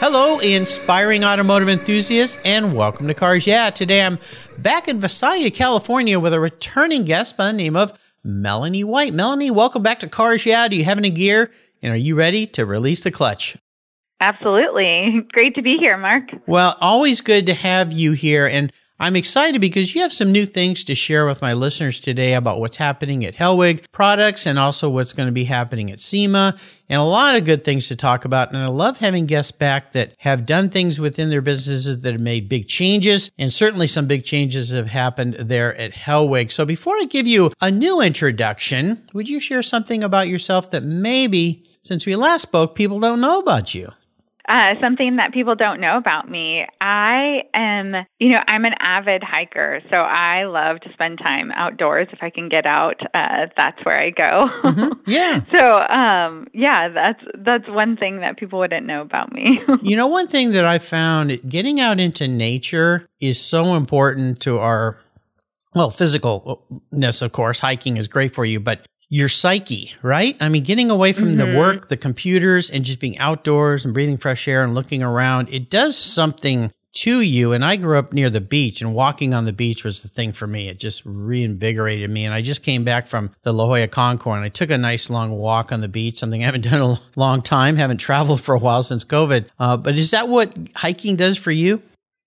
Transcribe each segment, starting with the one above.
Hello, inspiring automotive enthusiasts, and welcome to Cars Yeah. Today I'm back in Visalia, California with a returning guest by the name of Melanie White. Melanie, welcome back to Cars Yeah. Do you have any gear? And are you ready to release the clutch? Absolutely. Great to be here, Mark. Well, always good to have you here. And I'm excited because you have some new things to share with my listeners today about what's happening at Hellwig products and also what's going to be happening at SEMA and a lot of good things to talk about. And I love having guests back that have done things within their businesses that have made big changes. And certainly some big changes have happened there at Hellwig. So before I give you a new introduction, would you share something about yourself that maybe since we last spoke, people don't know about you? Uh, something that people don't know about me. I am, you know, I'm an avid hiker, so I love to spend time outdoors if I can get out. Uh, that's where I go. Mm-hmm. Yeah. so, um, yeah, that's that's one thing that people wouldn't know about me. you know, one thing that I found getting out into nature is so important to our well, physicalness, of course, hiking is great for you, but your psyche, right? I mean, getting away from mm-hmm. the work, the computers, and just being outdoors and breathing fresh air and looking around, it does something to you. And I grew up near the beach, and walking on the beach was the thing for me. It just reinvigorated me. And I just came back from the La Jolla Concours, and I took a nice long walk on the beach, something I haven't done in a long time, haven't traveled for a while since COVID. Uh, but is that what hiking does for you?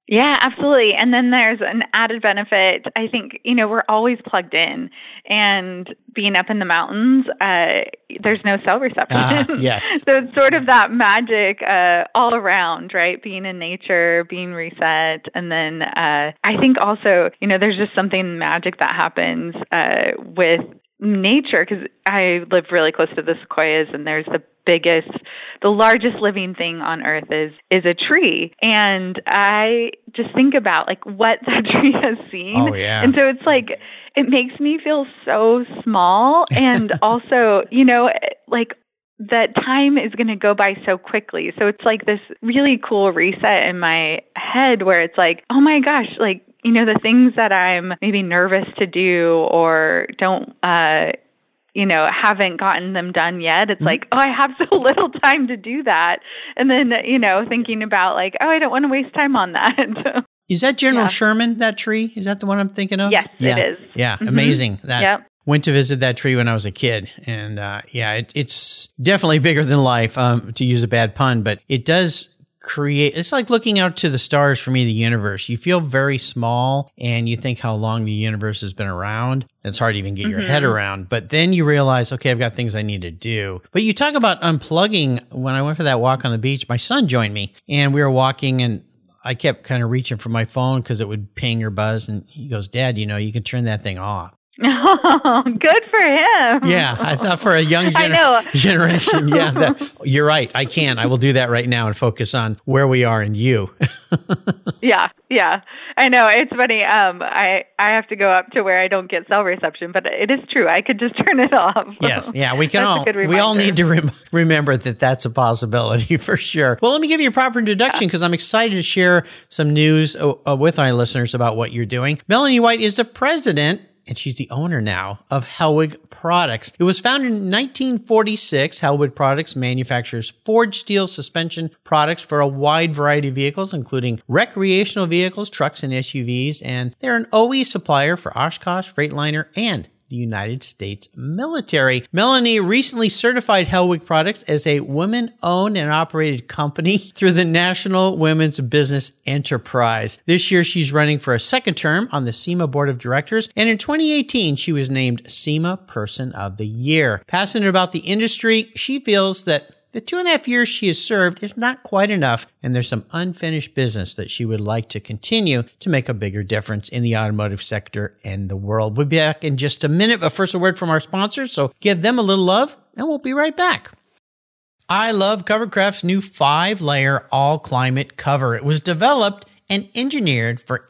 Yeah, absolutely. And then there's an added benefit. I think, you know, we're always plugged in and being up in the mountains, uh, there's no cell reception. Ah, yes. so it's sort of that magic uh, all around, right? Being in nature, being reset. And then uh, I think also, you know, there's just something magic that happens uh, with nature because I live really close to the sequoias and there's the biggest the largest living thing on earth is is a tree and I just think about like what that tree has seen oh, yeah. and so it's like it makes me feel so small and also you know like that time is going to go by so quickly. So it's like this really cool reset in my head where it's like, oh my gosh, like you know, the things that I'm maybe nervous to do or don't, uh, you know, haven't gotten them done yet. It's mm-hmm. like, oh, I have so little time to do that. And then, you know, thinking about like, oh, I don't want to waste time on that. Is that General yeah. Sherman, that tree? Is that the one I'm thinking of? Yes, yeah. it is. Yeah, mm-hmm. amazing. That yep. went to visit that tree when I was a kid. And uh, yeah, it, it's definitely bigger than life, um, to use a bad pun, but it does create it's like looking out to the stars for me the universe you feel very small and you think how long the universe has been around it's hard to even get mm-hmm. your head mm-hmm. around but then you realize okay i've got things i need to do but you talk about unplugging when i went for that walk on the beach my son joined me and we were walking and I kept kind of reaching for my phone because it would ping or buzz. And he goes, Dad, you know, you can turn that thing off. Oh, good for him. Yeah, I thought for a young gener- generation, yeah, that, you're right. I can. I will do that right now and focus on where we are and you. yeah, yeah. I know. It's funny. Um, I I have to go up to where I don't get cell reception, but it is true. I could just turn it off. yes, yeah. We can all. We all need to rem- remember that that's a possibility for sure. Well, let me give you a proper introduction because yeah. I'm excited to share some news uh, uh, with our listeners about what you're doing. Melanie White is the president and she's the owner now of Hellwig Products. It was founded in 1946. Hellwig Products manufactures forged steel suspension products for a wide variety of vehicles, including recreational vehicles, trucks, and SUVs, and they're an OE supplier for Oshkosh, Freightliner, and the United States military. Melanie recently certified Hellwig Products as a women owned and operated company through the National Women's Business Enterprise. This year, she's running for a second term on the SEMA Board of Directors, and in 2018, she was named SEMA Person of the Year. Passionate about the industry, she feels that the two and a half years she has served is not quite enough, and there's some unfinished business that she would like to continue to make a bigger difference in the automotive sector and the world. We'll be back in just a minute, but first a word from our sponsors. So give them a little love, and we'll be right back. I love Covercraft's new five layer all climate cover. It was developed and engineered for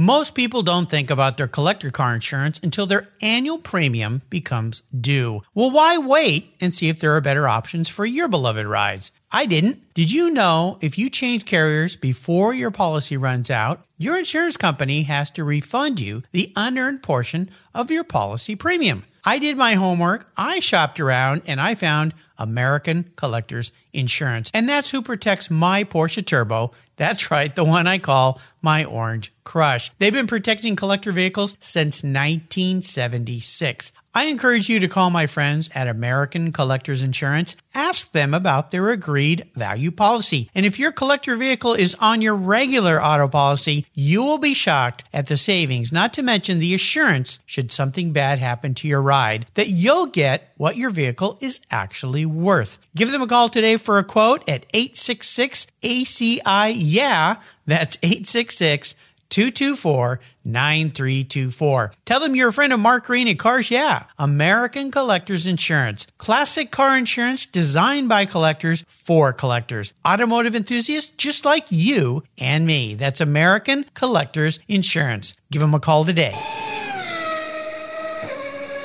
Most people don't think about their collector car insurance until their annual premium becomes due. Well, why wait and see if there are better options for your beloved rides? I didn't. Did you know if you change carriers before your policy runs out, your insurance company has to refund you the unearned portion of your policy premium? I did my homework, I shopped around, and I found American Collectors Insurance. And that's who protects my Porsche Turbo. That's right, the one I call my Orange Crush. They've been protecting collector vehicles since 1976. I encourage you to call my friends at American Collectors Insurance. Ask them about their agreed value policy. And if your collector vehicle is on your regular auto policy, you will be shocked at the savings, not to mention the assurance should something bad happen to your ride that you'll get what your vehicle is actually worth. Give them a call today for a quote at 866 ACI Yeah. That's 866 224 9324. Tell them you're a friend of Mark Green at Cars Yeah, American Collectors Insurance. Classic car insurance designed by collectors for collectors. Automotive enthusiasts just like you and me. That's American Collectors Insurance. Give them a call today.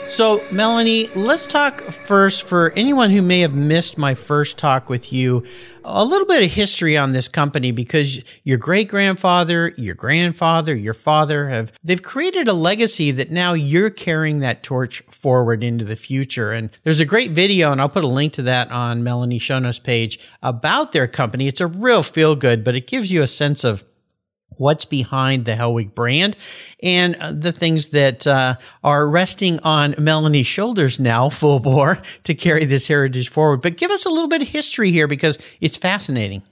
So, Melanie, let's talk first for anyone who may have missed my first talk with you, a little bit of history on this company because your great grandfather, your grandfather, your father have, they've created a legacy that now you're carrying that torch forward into the future. And there's a great video, and I'll put a link to that on Melanie Show Notes page about their company. It's a real feel good, but it gives you a sense of what's behind the Hellwig brand and uh, the things that uh, are resting on Melanie's shoulders now, full bore, to carry this heritage forward. But give us a little bit of history here because it's fascinating.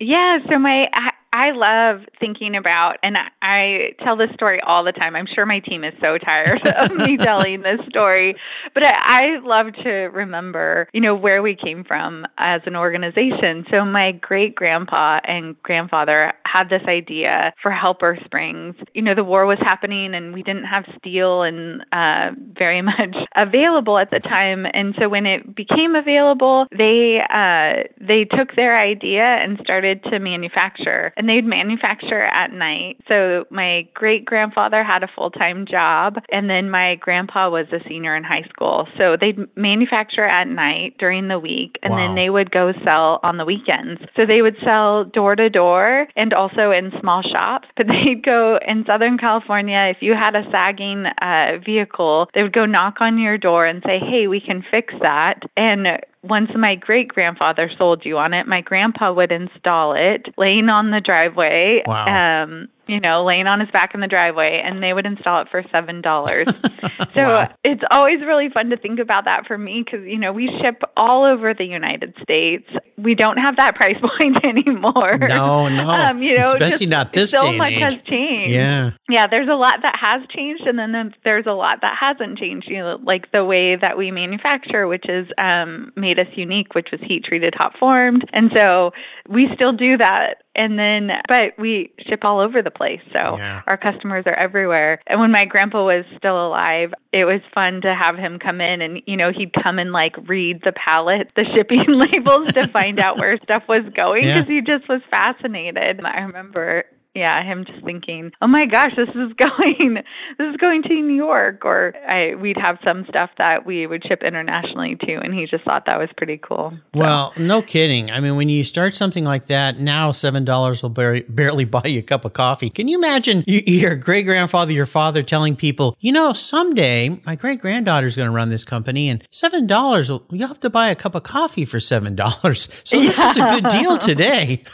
Yeah, so my I love thinking about, and I tell this story all the time. I'm sure my team is so tired of me telling this story, but I, I love to remember, you know, where we came from as an organization. So my great grandpa and grandfather had this idea for Helper Springs. You know, the war was happening, and we didn't have steel and uh, very much available at the time. And so when it became available, they uh, they took their idea and started to manufacture and they'd manufacture at night. So my great grandfather had a full time job, and then my grandpa was a senior in high school. So they'd manufacture at night during the week, and wow. then they would go sell on the weekends. So they would sell door to door and also in small shops. But they'd go in Southern California, if you had a sagging uh, vehicle, they would go knock on your door and say, Hey, we can fix that. And once my great grandfather sold you on it, my grandpa would install it laying on the driveway. Wow. Um, you know, laying on his back in the driveway, and they would install it for seven dollars. so wow. it's always really fun to think about that for me because you know we ship all over the United States. We don't have that price point anymore. No, no, um, you know, especially not this so day much age. has changed. Yeah, yeah. There's a lot that has changed, and then there's a lot that hasn't changed. You know, like the way that we manufacture, which has um, made us unique, which was heat treated, hot formed, and so we still do that and then but we ship all over the place so yeah. our customers are everywhere and when my grandpa was still alive it was fun to have him come in and you know he'd come and like read the pallet the shipping labels to find out where stuff was going because yeah. he just was fascinated i remember yeah, him just thinking, "Oh my gosh, this is going, this is going to New York," or I, we'd have some stuff that we would ship internationally too, and he just thought that was pretty cool. So. Well, no kidding. I mean, when you start something like that, now seven dollars will barely, barely buy you a cup of coffee. Can you imagine your great grandfather, your father, telling people, you know, someday my great granddaughter is going to run this company, and seven dollars, you'll have to buy a cup of coffee for seven dollars. So this yeah. is a good deal today.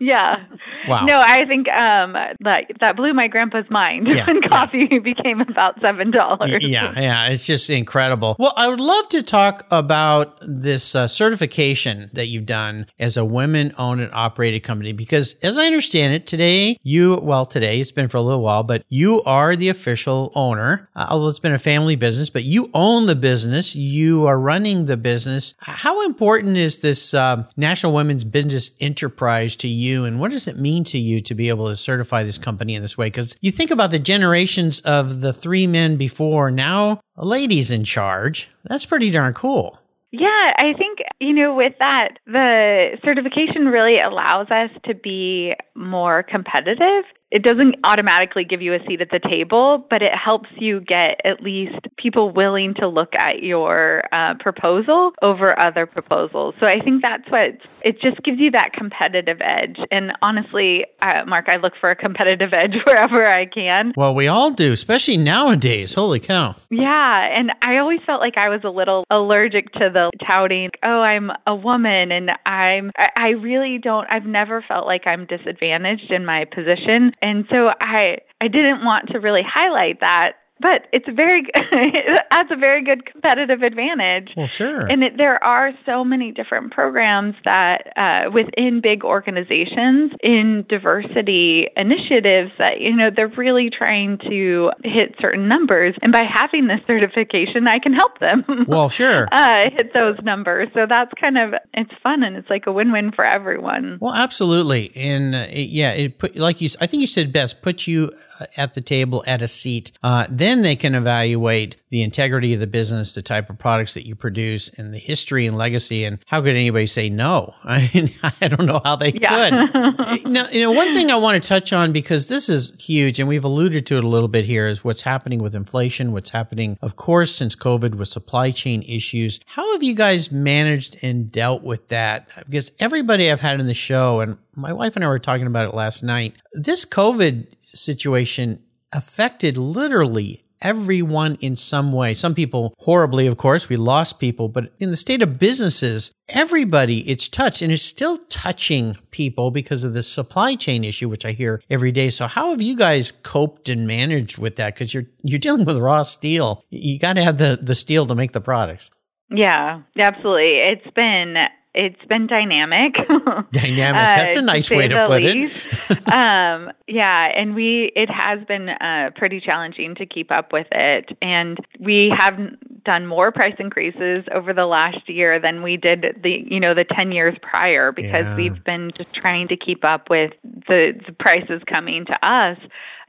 yeah. Wow. No, I think um, that that blew my grandpa's mind yeah, when coffee yeah. became about seven dollars. Yeah, yeah, it's just incredible. Well, I would love to talk about this uh, certification that you've done as a women-owned and operated company because, as I understand it, today you well today it's been for a little while, but you are the official owner. Uh, although it's been a family business, but you own the business. You are running the business. How important is this uh, National Women's Business Enterprise to you, and what does it mean? mean to you to be able to certify this company in this way? Because you think about the generations of the three men before, now a lady's in charge. That's pretty darn cool. Yeah, I think, you know, with that, the certification really allows us to be more competitive it doesn't automatically give you a seat at the table, but it helps you get at least people willing to look at your uh, proposal over other proposals. So I think that's what it just gives you that competitive edge. And honestly, uh, Mark, I look for a competitive edge wherever I can. Well, we all do, especially nowadays. Holy cow. Yeah. And I always felt like I was a little allergic to the touting, oh, I'm a woman and I'm, I really don't, I've never felt like I'm disadvantaged in my position and so I I didn't want to really highlight that but it's very it adds a very good competitive advantage. Well, sure. And it, there are so many different programs that uh, within big organizations in diversity initiatives that you know they're really trying to hit certain numbers, and by having this certification, I can help them. Well, sure. uh, hit those numbers. So that's kind of it's fun and it's like a win-win for everyone. Well, absolutely, and uh, it, yeah, it put like you. I think you said best. Put you uh, at the table at a seat. Uh, then then they can evaluate the integrity of the business, the type of products that you produce, and the history and legacy. And how could anybody say no? I mean, I don't know how they yeah. could. now, you know, one thing I want to touch on because this is huge, and we've alluded to it a little bit here, is what's happening with inflation, what's happening, of course, since COVID with supply chain issues. How have you guys managed and dealt with that? Because everybody I've had in the show, and my wife and I were talking about it last night, this COVID situation affected literally everyone in some way. Some people horribly, of course, we lost people, but in the state of businesses, everybody it's touched and it's still touching people because of the supply chain issue, which I hear every day. So how have you guys coped and managed with that? Cause you're, you're dealing with raw steel. You got to have the, the steel to make the products. Yeah, absolutely. It's been it's been dynamic. dynamic. That's a uh, nice way to put least. it. um, yeah, and we it has been uh, pretty challenging to keep up with it, and we have done more price increases over the last year than we did the you know the ten years prior because yeah. we've been just trying to keep up with the, the prices coming to us,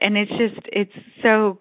and it's just it's so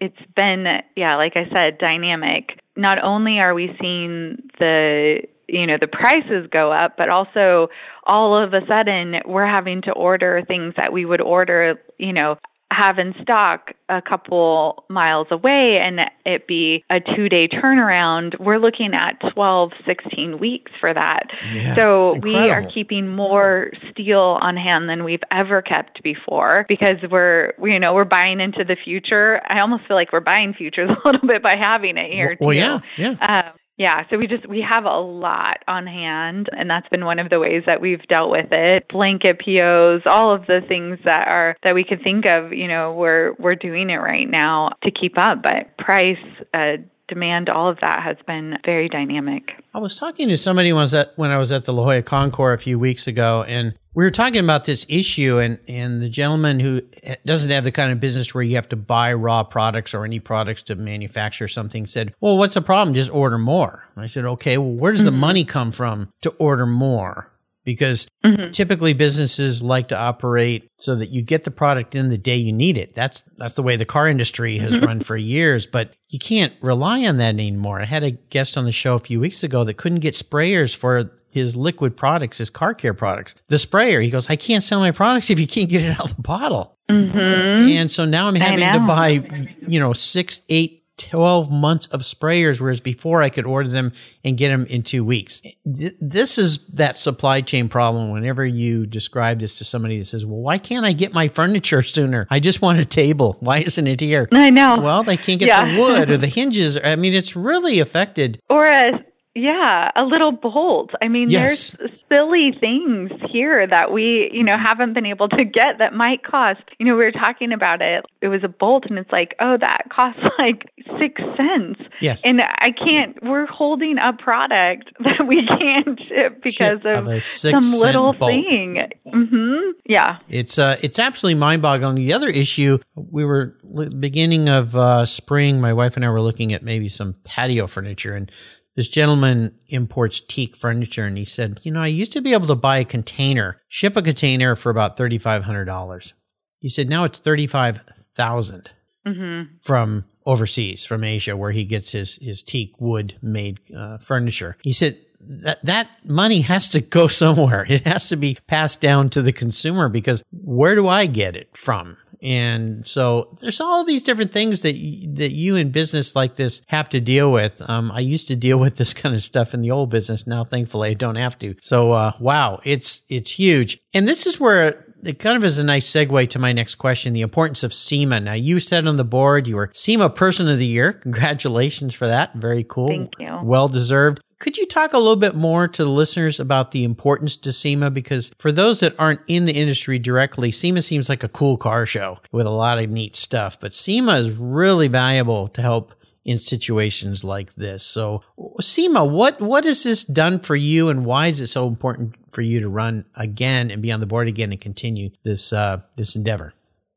it's been yeah like I said dynamic. Not only are we seeing the you know the prices go up but also all of a sudden we're having to order things that we would order you know have in stock a couple miles away and it be a two day turnaround, we're looking at 12, 16 weeks for that. Yeah, so we are keeping more steel on hand than we've ever kept before because we're, you know, we're buying into the future. I almost feel like we're buying futures a little bit by having it here. Well, too. yeah, yeah. Um, yeah, so we just we have a lot on hand and that's been one of the ways that we've dealt with it. Blanket POs, all of the things that are that we could think of, you know, we're we're doing it right now to keep up, but price uh, demand, all of that has been very dynamic. I was talking to somebody when I was at, when I was at the La Jolla Concours a few weeks ago, and we were talking about this issue, and, and the gentleman who doesn't have the kind of business where you have to buy raw products or any products to manufacture something said, Well, what's the problem? Just order more. And I said, Okay, well, where does mm-hmm. the money come from to order more? Because mm-hmm. typically businesses like to operate so that you get the product in the day you need it. That's that's the way the car industry has mm-hmm. run for years, but you can't rely on that anymore. I had a guest on the show a few weeks ago that couldn't get sprayers for his liquid products, his car care products. The sprayer, he goes, I can't sell my products if you can't get it out of the bottle. Mm-hmm. And so now I'm having to buy, you know, six, eight 12 months of sprayers, whereas before I could order them and get them in two weeks. This is that supply chain problem. Whenever you describe this to somebody that says, well, why can't I get my furniture sooner? I just want a table. Why isn't it here? I know. Well, they can't get yeah. the wood or the hinges. I mean, it's really affected. Or a yeah, a little bolt. I mean, yes. there's silly things here that we, you know, haven't been able to get that might cost. You know, we were talking about it. It was a bolt, and it's like, oh, that costs like six cents. Yes. And I can't. We're holding a product that we can't ship because of, of some little thing. Mm-hmm. Yeah. It's uh, it's absolutely mind-boggling. The other issue, we were beginning of uh, spring. My wife and I were looking at maybe some patio furniture and this gentleman imports teak furniture and he said, You know, I used to be able to buy a container, ship a container for about $3,500. He said, Now it's 35000 mm-hmm. from overseas, from Asia, where he gets his, his teak wood made uh, furniture. He said, that that money has to go somewhere. It has to be passed down to the consumer because where do I get it from? And so there's all these different things that that you in business like this have to deal with. Um, I used to deal with this kind of stuff in the old business. Now, thankfully, I don't have to. So, uh, wow, it's it's huge. And this is where it kind of is a nice segue to my next question the importance of SEMA. Now, you said on the board you were SEMA Person of the Year. Congratulations for that. Very cool. Thank you. Well deserved. Could you talk a little bit more to the listeners about the importance to SEMA? Because for those that aren't in the industry directly, SEMA seems like a cool car show with a lot of neat stuff, but SEMA is really valuable to help in situations like this. So, SEMA, what what has this done for you, and why is it so important for you to run again and be on the board again and continue this uh, this endeavor?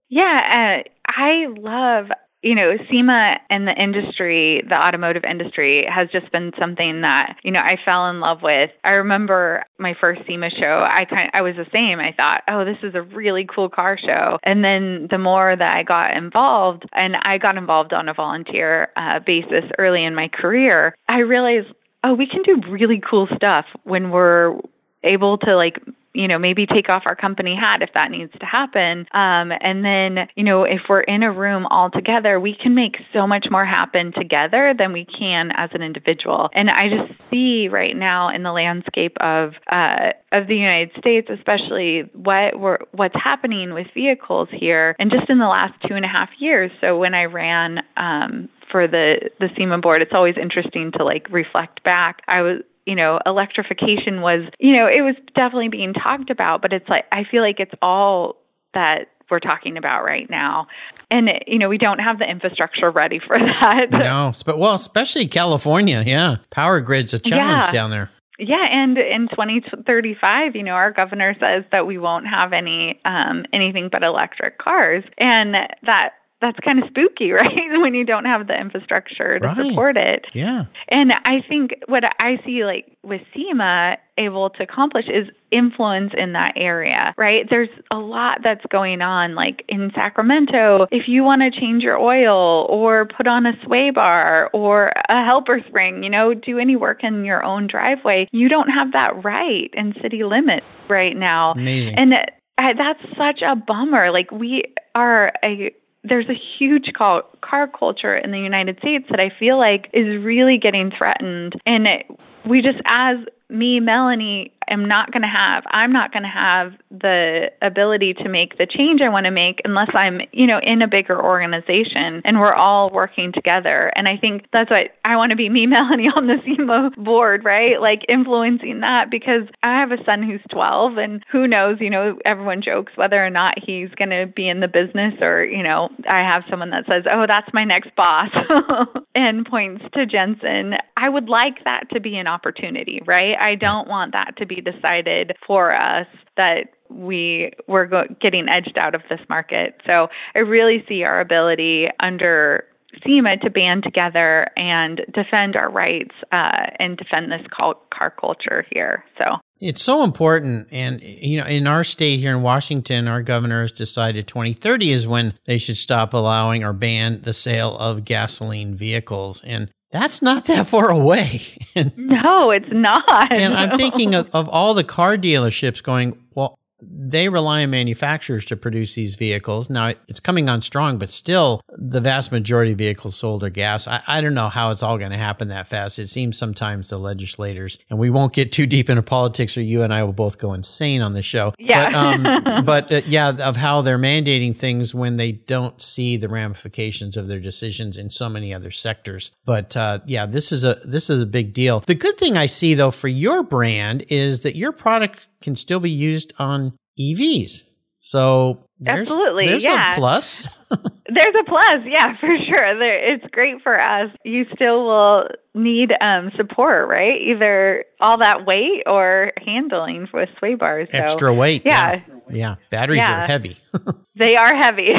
Yeah, uh, I love you know, SEMA and the industry, the automotive industry, has just been something that you know I fell in love with. I remember my first SEMA show. I kind I was the same. I thought, oh, this is a really cool car show. And then the more that I got involved, and I got involved on a volunteer uh, basis early in my career, I realized, oh, we can do really cool stuff when we're able to like you know, maybe take off our company hat if that needs to happen. Um, and then, you know, if we're in a room all together, we can make so much more happen together than we can as an individual. And I just see right now in the landscape of uh, of the United States, especially what we're, what's happening with vehicles here, and just in the last two and a half years. So when I ran um, for the the SEMA board, it's always interesting to like reflect back. I was you know, electrification was, you know, it was definitely being talked about, but it's like, I feel like it's all that we're talking about right now. And, you know, we don't have the infrastructure ready for that. No, but well, especially California. Yeah. Power grid's a challenge yeah. down there. Yeah, and in 2035, you know, our governor says that we won't have any um, anything but electric cars, and that that's kind of spooky, right? when you don't have the infrastructure to right. support it. Yeah. And I think what I see like with SEMA able to accomplish is influence in that area, right? There's a lot that's going on. Like in Sacramento, if you want to change your oil or put on a sway bar or a helper spring, you know, do any work in your own driveway, you don't have that right in city limits right now. Amazing. And that's such a bummer. Like we are a there's a huge car, car culture in the United States that I feel like is really getting threatened. And it, we just, as me, Melanie, am not going to have, I'm not going to have the ability to make the change I want to make unless I'm, you know, in a bigger organization and we're all working together. And I think that's what I want to be me, Melanie, on the SEMA board, right? Like influencing that because I have a son who's 12 and who knows, you know, everyone jokes whether or not he's going to be in the business or, you know, I have someone that says, oh, that's my next boss and points to Jensen. I would like that to be an opportunity, right? I don't want that to be decided for us that we were go- getting edged out of this market. So I really see our ability under SEMA to band together and defend our rights uh, and defend this car culture here. So it's so important. And, you know, in our state here in Washington, our governor has decided 2030 is when they should stop allowing or ban the sale of gasoline vehicles. And that's not that far away. no, it's not. and I'm thinking of, of all the car dealerships going, well, they rely on manufacturers to produce these vehicles. Now it's coming on strong, but still the vast majority of vehicles sold are gas. I, I don't know how it's all going to happen that fast. It seems sometimes the legislators, and we won't get too deep into politics or you and I will both go insane on the show. Yeah. But, um, but uh, yeah, of how they're mandating things when they don't see the ramifications of their decisions in so many other sectors. But uh, yeah, this is a, this is a big deal. The good thing I see though for your brand is that your product can still be used on EVs. So there's, absolutely, there's yeah. a plus. there's a plus, yeah, for sure. There, it's great for us. You still will need um, support, right? Either all that weight or handling with sway bars. So, Extra weight. Yeah. Yeah. yeah. Batteries yeah. are heavy. they are heavy.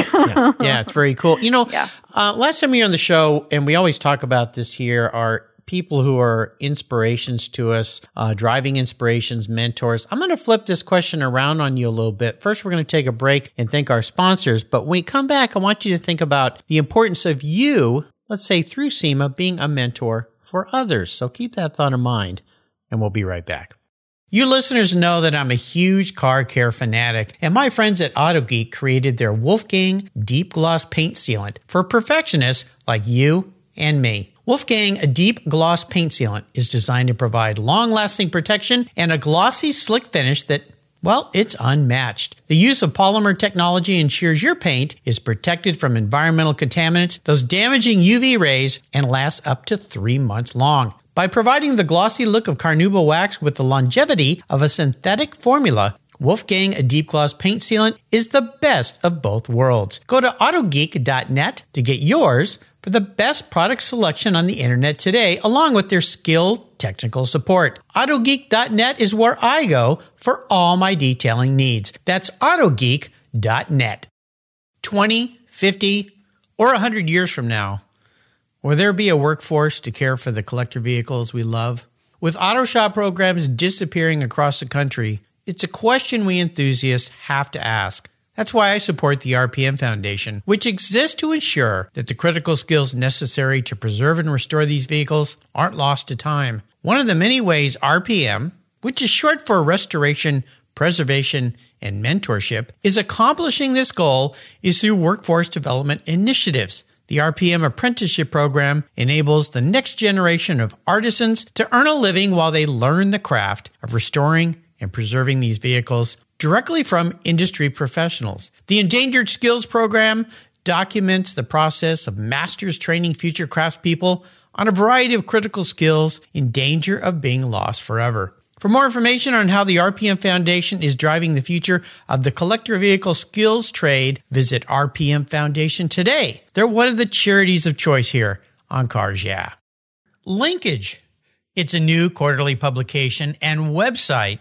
yeah. it's very cool. You know, uh, last time we were on the show, and we always talk about this here, are people who are inspirations to us, uh, driving inspirations, mentors. I'm going to flip this question around on you a little bit. First, we're going to take a break and thank our sponsors. But when we come back, I want you to think about the importance of you, let's say through SEMA, being a mentor for others. So keep that thought in mind, and we'll be right back. You listeners know that I'm a huge car care fanatic, and my friends at AutoGeek created their Wolfgang Deep Gloss Paint Sealant for perfectionists like you and me. Wolfgang, a deep gloss paint sealant, is designed to provide long lasting protection and a glossy, slick finish that well, it's unmatched. The use of polymer technology ensures your paint is protected from environmental contaminants, those damaging UV rays, and lasts up to three months long. By providing the glossy look of Carnauba wax with the longevity of a synthetic formula, Wolfgang a Deep Gloss Paint Sealant is the best of both worlds. Go to autogeek.net to get yours for the best product selection on the internet today, along with their skilled technical support. AutoGeek.net is where I go for all my detailing needs. That's AutoGeek.net. 20, 50, or 100 years from now, will there be a workforce to care for the collector vehicles we love? With auto shop programs disappearing across the country, it's a question we enthusiasts have to ask. That's why I support the RPM Foundation, which exists to ensure that the critical skills necessary to preserve and restore these vehicles aren't lost to time. One of the many ways RPM, which is short for Restoration, Preservation, and Mentorship, is accomplishing this goal is through workforce development initiatives. The RPM apprenticeship program enables the next generation of artisans to earn a living while they learn the craft of restoring and preserving these vehicles directly from industry professionals. The Endangered Skills Program documents the process of masters training future craftspeople on a variety of critical skills in danger of being lost forever. For more information on how the RPM Foundation is driving the future of the collector vehicle skills trade, visit RPM Foundation today. They're one of the charities of choice here on Cars Yeah. Linkage. It's a new quarterly publication and website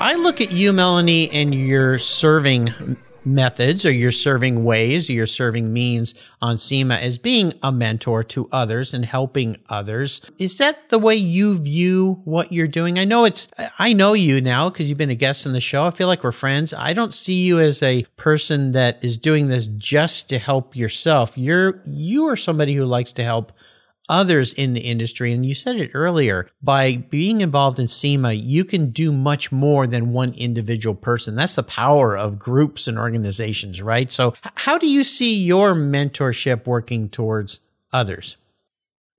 I look at you, Melanie, and your serving methods or your serving ways or your serving means on SEMA as being a mentor to others and helping others. Is that the way you view what you're doing? I know it's, I know you now because you've been a guest on the show. I feel like we're friends. I don't see you as a person that is doing this just to help yourself. You're, you are somebody who likes to help others in the industry. And you said it earlier by being involved in SEMA, you can do much more than one individual person. That's the power of groups and organizations, right? So, how do you see your mentorship working towards others?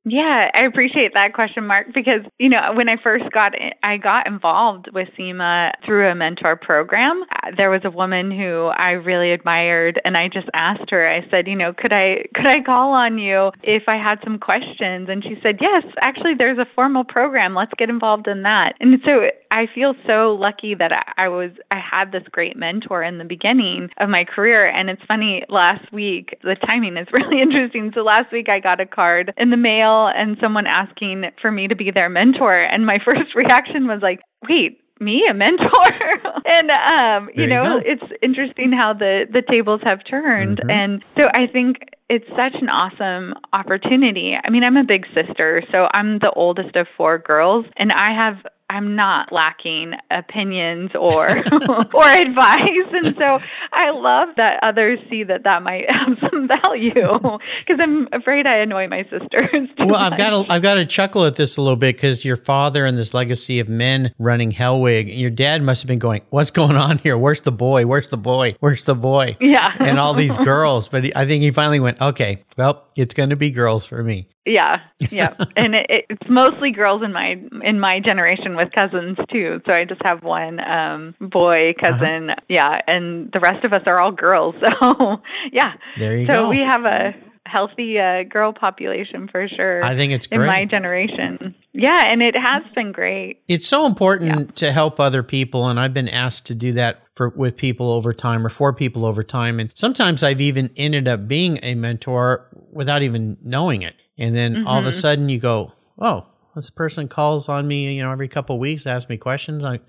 Yeah, I appreciate that question, Mark, because, you know, when I first got I got involved with SEMA through a mentor program. There was a woman who I really admired and I just asked her, I said, you know, could I could I call on you if I had some questions? And she said, "Yes, actually there's a formal program. Let's get involved in that." And so I feel so lucky that I I was I had this great mentor in the beginning of my career and it's funny last week the timing is really interesting. So last week I got a card in the mail and someone asking for me to be their mentor. And my first reaction was like, wait, me a mentor and um you know it's interesting how the the tables have turned mm-hmm. and so i think it's such an awesome opportunity i mean i'm a big sister so i'm the oldest of four girls and i have I'm not lacking opinions or or advice, and so I love that others see that that might have some value because I'm afraid I annoy my sisters. well, much. I've got to I've got to chuckle at this a little bit because your father and this legacy of men running Hellwig, your dad must have been going, "What's going on here? Where's the boy? Where's the boy? Where's the boy?" Yeah, and all these girls. But I think he finally went, "Okay, well, it's going to be girls for me." Yeah, yeah, and it, it's mostly girls in my in my generation with cousins too. So I just have one um boy uh-huh. cousin, uh-huh. yeah, and the rest of us are all girls. So yeah, there you so go. we have a healthy uh, girl population for sure. I think it's great. in my generation. Yeah, and it has been great. It's so important yeah. to help other people, and I've been asked to do that for with people over time or for people over time. And sometimes I've even ended up being a mentor without even knowing it. And then mm-hmm. all of a mm-hmm. sudden you go, oh, this person calls on me, you know, every couple of weeks, asks me questions. I,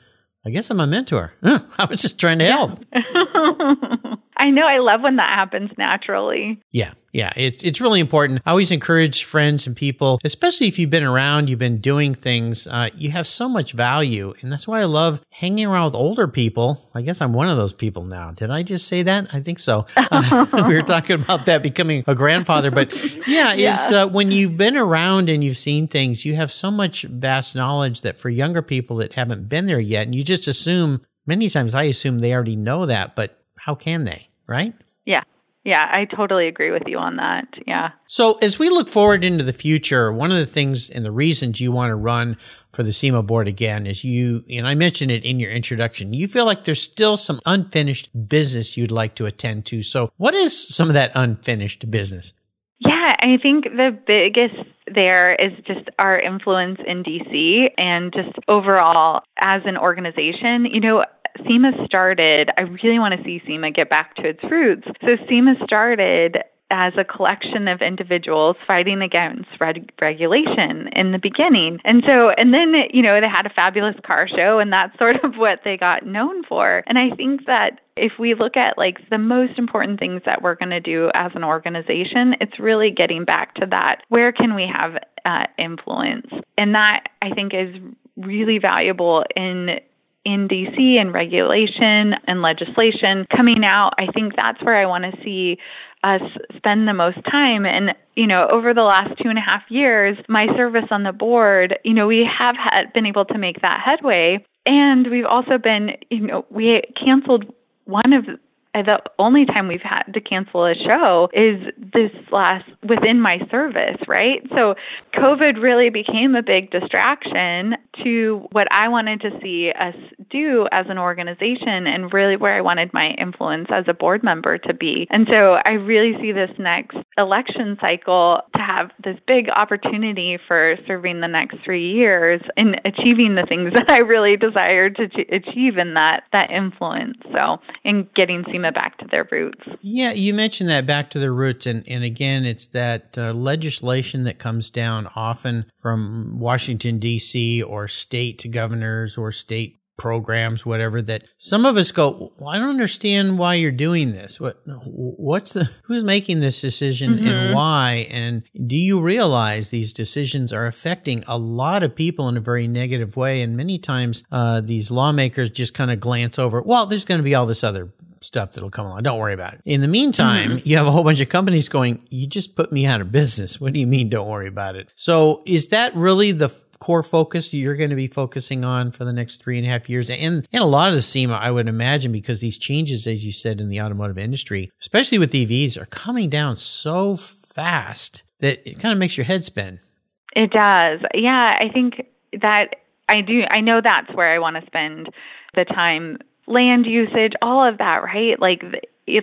I guess I'm a mentor. I was just trying to help. I know. I love when that happens naturally. Yeah. Yeah, it's it's really important. I always encourage friends and people, especially if you've been around, you've been doing things, uh, you have so much value, and that's why I love hanging around with older people. I guess I'm one of those people now. Did I just say that? I think so. Uh, we were talking about that becoming a grandfather, but yeah, yeah. is uh, when you've been around and you've seen things, you have so much vast knowledge that for younger people that haven't been there yet, and you just assume. Many times, I assume they already know that, but how can they? Right? Yeah. Yeah, I totally agree with you on that. Yeah. So, as we look forward into the future, one of the things and the reasons you want to run for the SEMA board again is you, and I mentioned it in your introduction, you feel like there's still some unfinished business you'd like to attend to. So, what is some of that unfinished business? Yeah, I think the biggest there is just our influence in DC and just overall as an organization. You know, SEMA started, I really want to see SEMA get back to its roots. So SEMA started as a collection of individuals fighting against reg- regulation in the beginning. And so, and then, you know, they had a fabulous car show, and that's sort of what they got known for. And I think that if we look at like the most important things that we're going to do as an organization, it's really getting back to that. Where can we have uh, influence? And that I think is really valuable in in DC and regulation and legislation coming out, I think that's where I want to see us spend the most time. And, you know, over the last two and a half years, my service on the board, you know, we have had, been able to make that headway. And we've also been, you know, we canceled one of the only time we've had to cancel a show is this last within my service, right? So COVID really became a big distraction to what I wanted to see us do as an organization and really where I wanted my influence as a board member to be. And so I really see this next election cycle to have this big opportunity for serving the next three years and achieving the things that I really desired to achieve in that that influence. So in getting Back to their roots. Yeah, you mentioned that back to their roots, and and again, it's that uh, legislation that comes down often from Washington D.C. or state governors or state programs, whatever, that some of us go, well, I don't understand why you're doing this. What, what's the, who's making this decision mm-hmm. and why? And do you realize these decisions are affecting a lot of people in a very negative way? And many times, uh, these lawmakers just kind of glance over, well, there's going to be all this other stuff that'll come along. Don't worry about it. In the meantime, mm-hmm. you have a whole bunch of companies going, you just put me out of business. What do you mean? Don't worry about it. So is that really the core focus you're going to be focusing on for the next three and a half years? And, and a lot of the SEMA, I would imagine, because these changes, as you said, in the automotive industry, especially with EVs, are coming down so fast that it kind of makes your head spin. It does. Yeah, I think that I do. I know that's where I want to spend the time. Land usage, all of that, right? Like,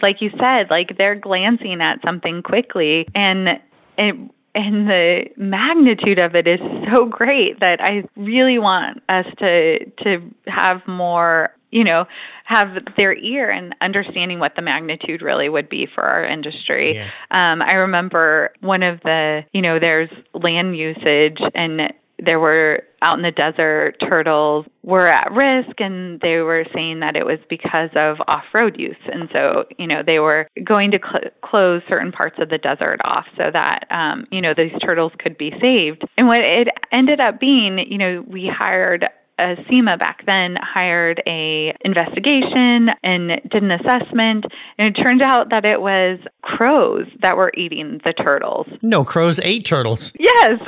like you said, like they're glancing at something quickly, and it and the magnitude of it is so great that I really want us to to have more you know have their ear and understanding what the magnitude really would be for our industry yeah. um, i remember one of the you know there's land usage and there were out in the desert turtles were at risk and they were saying that it was because of off-road use. And so you know they were going to cl- close certain parts of the desert off so that um, you know these turtles could be saved. And what it ended up being you know we hired uh, SEMA back then hired a investigation and did an assessment, and it turned out that it was crows that were eating the turtles. No, crows ate turtles. Yes,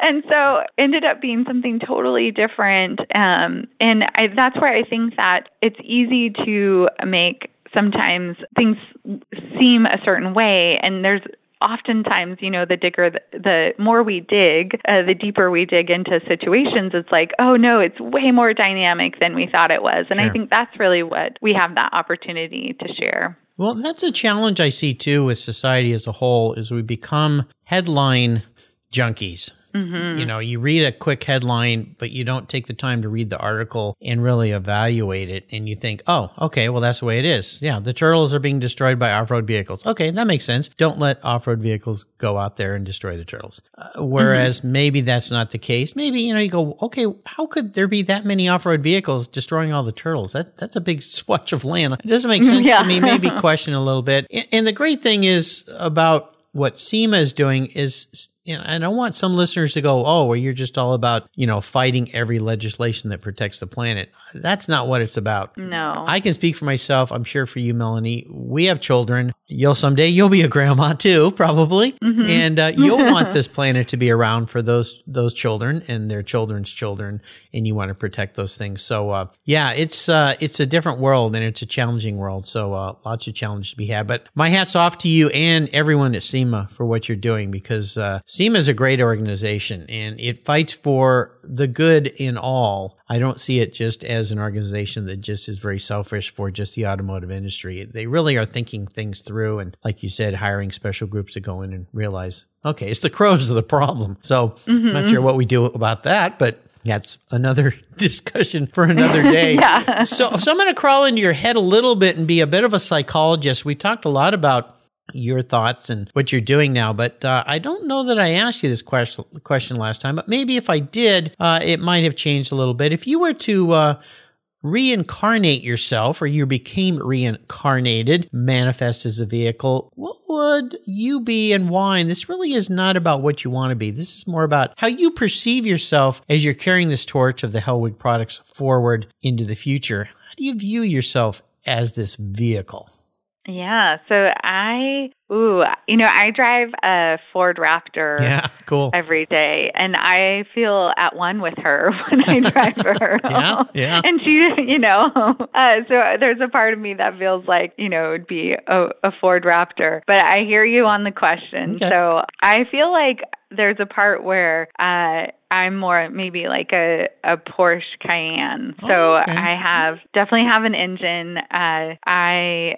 and so ended up being something totally different. Um, and I, that's where I think that it's easy to make sometimes things seem a certain way and there's oftentimes, you know, the digger, the, more we dig, uh, the deeper we dig into situations, it's like, oh no, it's way more dynamic than we thought it was. And sure. I think that's really what we have that opportunity to share. Well, that's a challenge I see too with society as a whole is we become headline junkies. Mm-hmm. You know, you read a quick headline, but you don't take the time to read the article and really evaluate it. And you think, oh, okay, well, that's the way it is. Yeah, the turtles are being destroyed by off road vehicles. Okay, that makes sense. Don't let off road vehicles go out there and destroy the turtles. Uh, whereas mm-hmm. maybe that's not the case. Maybe, you know, you go, okay, how could there be that many off road vehicles destroying all the turtles? That That's a big swatch of land. It doesn't make sense yeah. to me. Maybe question a little bit. And the great thing is about what SEMA is doing is know, I don't want some listeners to go, oh, well, you're just all about, you know, fighting every legislation that protects the planet. That's not what it's about. No. I can speak for myself. I'm sure for you, Melanie, we have children. You'll someday, you'll be a grandma too, probably. Mm-hmm. And uh, you'll want this planet to be around for those, those children and their children's children. And you want to protect those things. So, uh, yeah, it's, uh, it's a different world and it's a challenging world. So, uh, lots of challenges to be had. But my hat's off to you and everyone at SEMA for what you're doing because, uh, SEMA is a great organization and it fights for the good in all. I don't see it just as an organization that just is very selfish for just the automotive industry. They really are thinking things through and, like you said, hiring special groups to go in and realize, okay, it's the crows are the problem. So mm-hmm. I'm not sure what we do about that, but that's another discussion for another day. yeah. So, so I'm going to crawl into your head a little bit and be a bit of a psychologist. We talked a lot about your thoughts and what you're doing now. But uh, I don't know that I asked you this question question last time. But maybe if I did, uh, it might have changed a little bit. If you were to uh, reincarnate yourself, or you became reincarnated, manifest as a vehicle, what would you be and why? And this really is not about what you want to be. This is more about how you perceive yourself as you're carrying this torch of the Hellwig products forward into the future. How do you view yourself as this vehicle? Yeah. So I, ooh, you know, I drive a Ford Raptor. Yeah, cool. Every day, and I feel at one with her when I drive her. yeah, yeah. And she, you know, uh, so there's a part of me that feels like, you know, it would be a, a Ford Raptor. But I hear you on the question. Okay. So I feel like there's a part where uh, I'm more maybe like a, a Porsche Cayenne. So oh, okay. I have definitely have an engine. Uh, I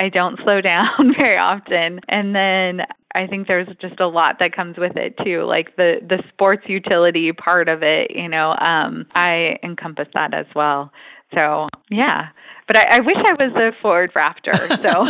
I don't slow down very often. And then I think there's just a lot that comes with it too, like the the sports utility part of it. You know, um, I encompass that as well. So yeah, but I, I, wish I was a Ford Raptor. So,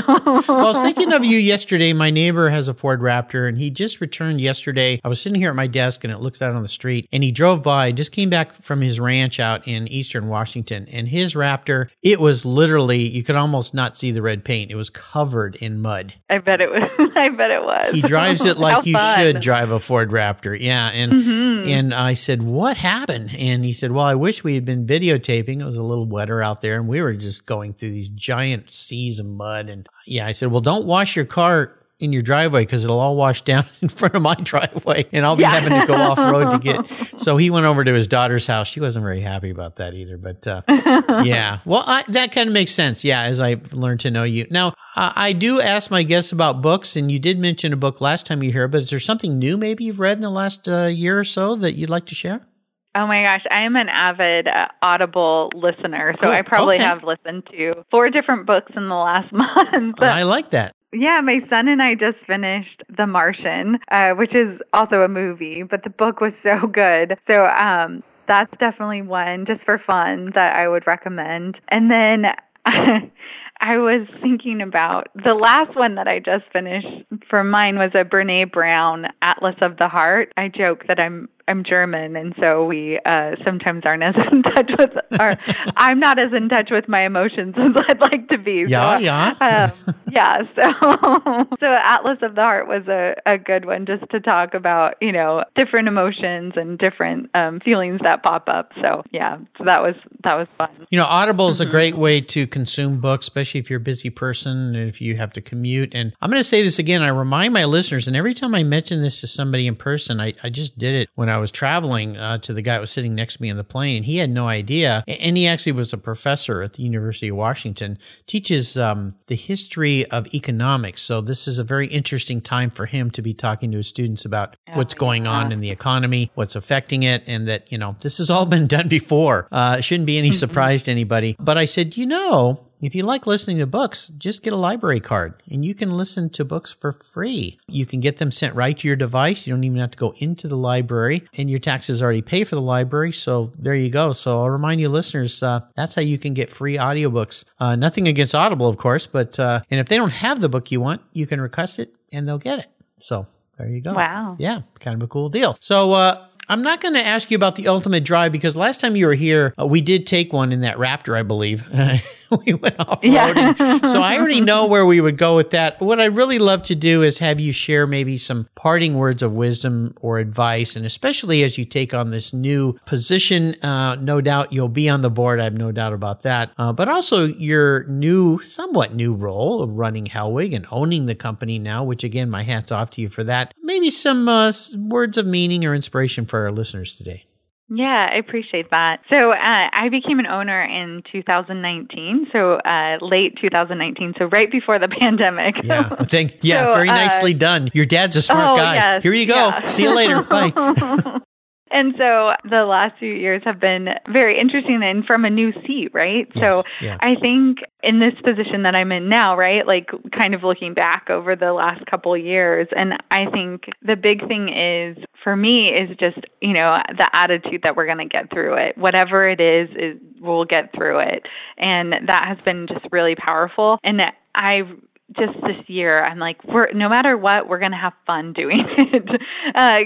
well, I was thinking of you yesterday. My neighbor has a Ford Raptor, and he just returned yesterday. I was sitting here at my desk, and it looks out on the street. And he drove by, just came back from his ranch out in eastern Washington, and his Raptor, it was literally you could almost not see the red paint. It was covered in mud. I bet it was. I bet it was. He drives it like you fun. should drive a Ford Raptor. Yeah, and mm-hmm. and I said, "What happened?" And he said, "Well, I wish we had been videotaping. It was a little wetter out there, and we were just." Going through these giant seas of mud. And yeah, I said, well, don't wash your car in your driveway because it'll all wash down in front of my driveway and I'll be yeah. having to go off road to get. So he went over to his daughter's house. She wasn't very happy about that either, but uh, yeah. Well, I, that kind of makes sense. Yeah, as I learned to know you. Now, uh, I do ask my guests about books, and you did mention a book last time you here, but is there something new maybe you've read in the last uh, year or so that you'd like to share? Oh my gosh, I am an avid uh, Audible listener, so. I probably okay. have listened to four different books in the last month. I like that. Yeah, my son and I just finished The Martian, uh, which is also a movie, but the book was so good. So um, that's definitely one just for fun that I would recommend. And then I was thinking about the last one that I just finished for mine was a Brene Brown Atlas of the Heart. I joke that I'm I'm German, and so we uh, sometimes aren't as in touch with, or I'm not as in touch with my emotions as I'd like to be. Yeah, so, yeah, um, yeah. So, so Atlas of the Heart was a, a good one just to talk about, you know, different emotions and different um, feelings that pop up. So, yeah, so that was that was fun. You know, Audible is mm-hmm. a great way to consume books, especially if you're a busy person and if you have to commute. And I'm going to say this again. I remind my listeners, and every time I mention this to somebody in person, I, I just did it when I was traveling uh, to the guy that was sitting next to me in the plane. He had no idea. And he actually was a professor at the University of Washington, teaches um, the history of economics. So this is a very interesting time for him to be talking to his students about oh, what's going yeah. on in the economy, what's affecting it, and that, you know, this has all been done before. Uh, it shouldn't be any surprise to anybody. But I said, you know, if you like listening to books, just get a library card and you can listen to books for free. You can get them sent right to your device. You don't even have to go into the library and your taxes already pay for the library. So there you go. So I'll remind you listeners, uh, that's how you can get free audiobooks. Uh, nothing against Audible, of course, but, uh, and if they don't have the book you want, you can request it and they'll get it. So there you go. Wow. Yeah, kind of a cool deal. So, uh, I'm not going to ask you about the ultimate drive because last time you were here, uh, we did take one in that Raptor, I believe. we went off roading. Yeah. so I already know where we would go with that. What I'd really love to do is have you share maybe some parting words of wisdom or advice. And especially as you take on this new position, uh, no doubt you'll be on the board. I have no doubt about that. Uh, but also your new, somewhat new role of running Hellwig and owning the company now, which again, my hat's off to you for that. Maybe some uh, words of meaning or inspiration for our listeners today. Yeah, I appreciate that. So uh, I became an owner in 2019, so uh, late 2019, so right before the pandemic. Yeah, thank, yeah, so, very uh, nicely done. Your dad's a smart oh, guy. Yes, Here you go. Yeah. See you later. Bye. And so the last few years have been very interesting and from a new seat, right? Yes, so yeah. I think in this position that I'm in now, right, like kind of looking back over the last couple years, and I think the big thing is for me is just, you know, the attitude that we're going to get through it. Whatever it is, is we'll get through it. And that has been just really powerful. And I just this year, I'm like, we're no matter what, we're gonna have fun doing it. uh,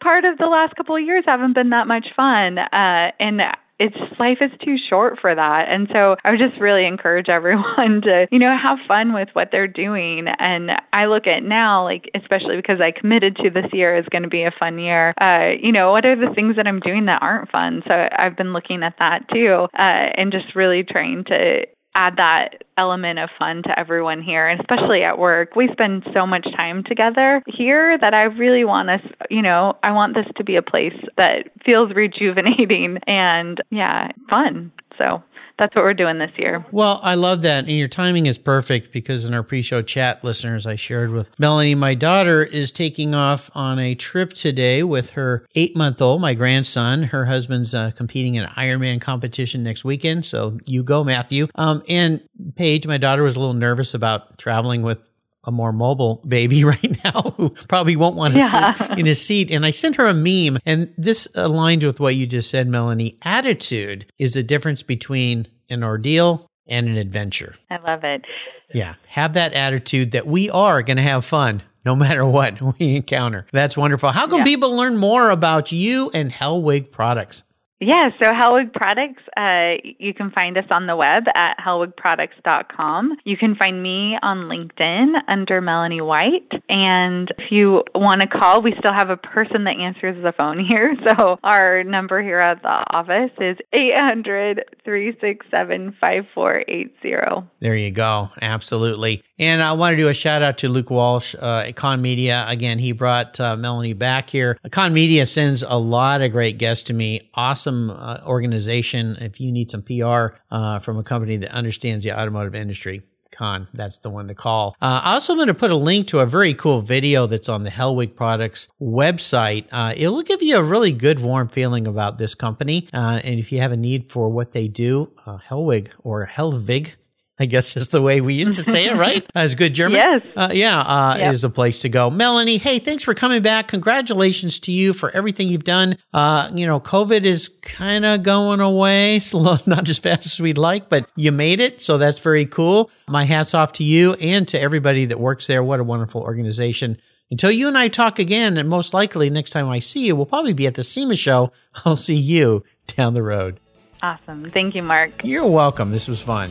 part of the last couple of years haven't been that much fun. Uh, and it's life is too short for that. And so I would just really encourage everyone to, you know, have fun with what they're doing. And I look at now, like, especially because I committed to this year is going to be a fun year, uh, you know, what are the things that I'm doing that aren't fun? So I've been looking at that too, uh, and just really trying to add that element of fun to everyone here, and especially at work. We spend so much time together here that I really want us, you know, I want this to be a place that feels rejuvenating and, yeah, fun. So that's what we're doing this year. Well, I love that. And your timing is perfect because in our pre show chat, listeners, I shared with Melanie, my daughter is taking off on a trip today with her eight month old, my grandson. Her husband's uh, competing in an Ironman competition next weekend. So you go, Matthew. Um, and Paige, my daughter, was a little nervous about traveling with a more mobile baby right now who probably won't want to yeah. sit in his seat. And I sent her a meme, and this aligns with what you just said, Melanie. Attitude is the difference between an ordeal and an adventure. I love it. Yeah. Have that attitude that we are going to have fun no matter what we encounter. That's wonderful. How can yeah. people learn more about you and Hellwig products? Yeah, so Hellwig Products, uh, you can find us on the web at hellwigproducts.com. You can find me on LinkedIn under Melanie White. And if you want to call, we still have a person that answers the phone here. So our number here at the office is 800 367 5480. There you go. Absolutely. And I want to do a shout out to Luke Walsh, uh, Econ Media. Again, he brought uh, Melanie back here. Econ Media sends a lot of great guests to me. Awesome uh, organization. If you need some PR uh, from a company that understands the automotive industry, Con. That's the one to call. Uh, I also want to put a link to a very cool video that's on the Hellwig Products website. Uh, it'll give you a really good, warm feeling about this company. Uh, and if you have a need for what they do, uh, Hellwig or Hellwig I guess is the way we used to say it, right? As good German. Yes. Uh, yeah, uh, yep. is the place to go. Melanie, hey, thanks for coming back. Congratulations to you for everything you've done. Uh, you know, COVID is kind of going away, slow, not as fast as we'd like, but you made it. So that's very cool. My hat's off to you and to everybody that works there. What a wonderful organization. Until you and I talk again, and most likely next time I see you, we'll probably be at the SEMA show. I'll see you down the road. Awesome. Thank you, Mark. You're welcome. This was fun.